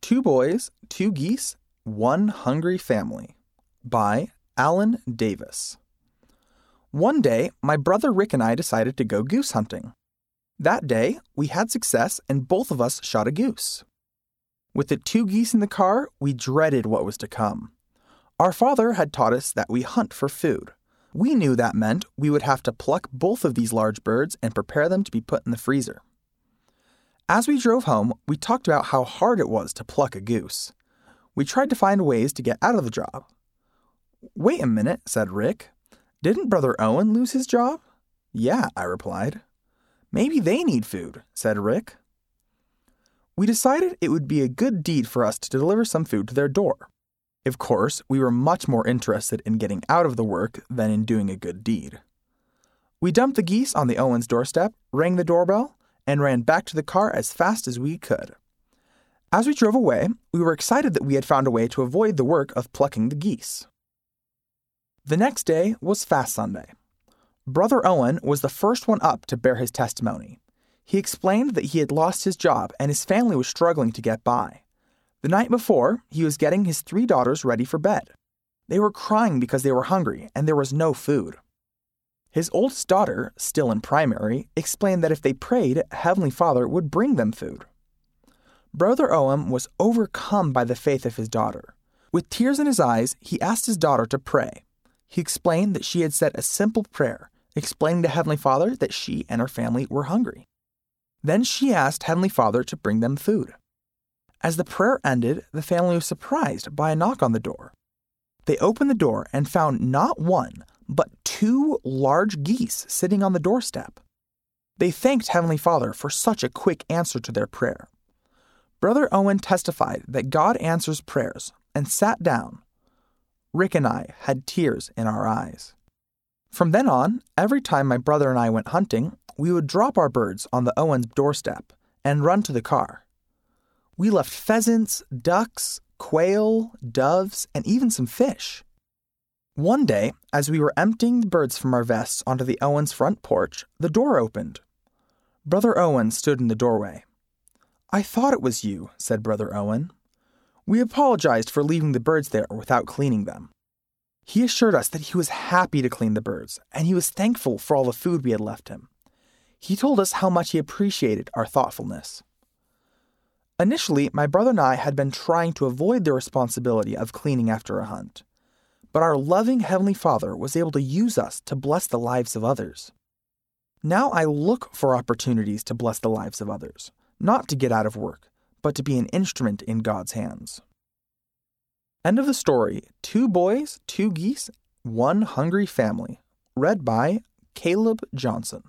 Two Boys, Two Geese, One Hungry Family by Alan Davis. One day, my brother Rick and I decided to go goose hunting. That day, we had success and both of us shot a goose. With the two geese in the car, we dreaded what was to come. Our father had taught us that we hunt for food. We knew that meant we would have to pluck both of these large birds and prepare them to be put in the freezer. As we drove home, we talked about how hard it was to pluck a goose. We tried to find ways to get out of the job. Wait a minute, said Rick. Didn't Brother Owen lose his job? Yeah, I replied. Maybe they need food, said Rick. We decided it would be a good deed for us to deliver some food to their door. Of course, we were much more interested in getting out of the work than in doing a good deed. We dumped the geese on the Owens' doorstep, rang the doorbell, and ran back to the car as fast as we could. As we drove away, we were excited that we had found a way to avoid the work of plucking the geese. The next day was Fast Sunday. Brother Owen was the first one up to bear his testimony. He explained that he had lost his job and his family was struggling to get by. The night before, he was getting his three daughters ready for bed. They were crying because they were hungry and there was no food. His oldest daughter, still in primary, explained that if they prayed, Heavenly Father would bring them food. Brother Owen was overcome by the faith of his daughter. With tears in his eyes, he asked his daughter to pray. He explained that she had said a simple prayer, explaining to Heavenly Father that she and her family were hungry. Then she asked Heavenly Father to bring them food. As the prayer ended, the family was surprised by a knock on the door. They opened the door and found not one, but two large geese sitting on the doorstep. They thanked Heavenly Father for such a quick answer to their prayer. Brother Owen testified that God answers prayers and sat down Rick and I had tears in our eyes. From then on, every time my brother and I went hunting, we would drop our birds on the Owens doorstep and run to the car. We left pheasants, ducks, quail, doves, and even some fish. One day, as we were emptying the birds from our vests onto the Owens front porch, the door opened. Brother Owen stood in the doorway. I thought it was you, said Brother Owen. We apologized for leaving the birds there without cleaning them. He assured us that he was happy to clean the birds, and he was thankful for all the food we had left him. He told us how much he appreciated our thoughtfulness. Initially, my brother and I had been trying to avoid the responsibility of cleaning after a hunt, but our loving Heavenly Father was able to use us to bless the lives of others. Now I look for opportunities to bless the lives of others, not to get out of work, but to be an instrument in God's hands. End of the story Two Boys, Two Geese, One Hungry Family. Read by Caleb Johnson.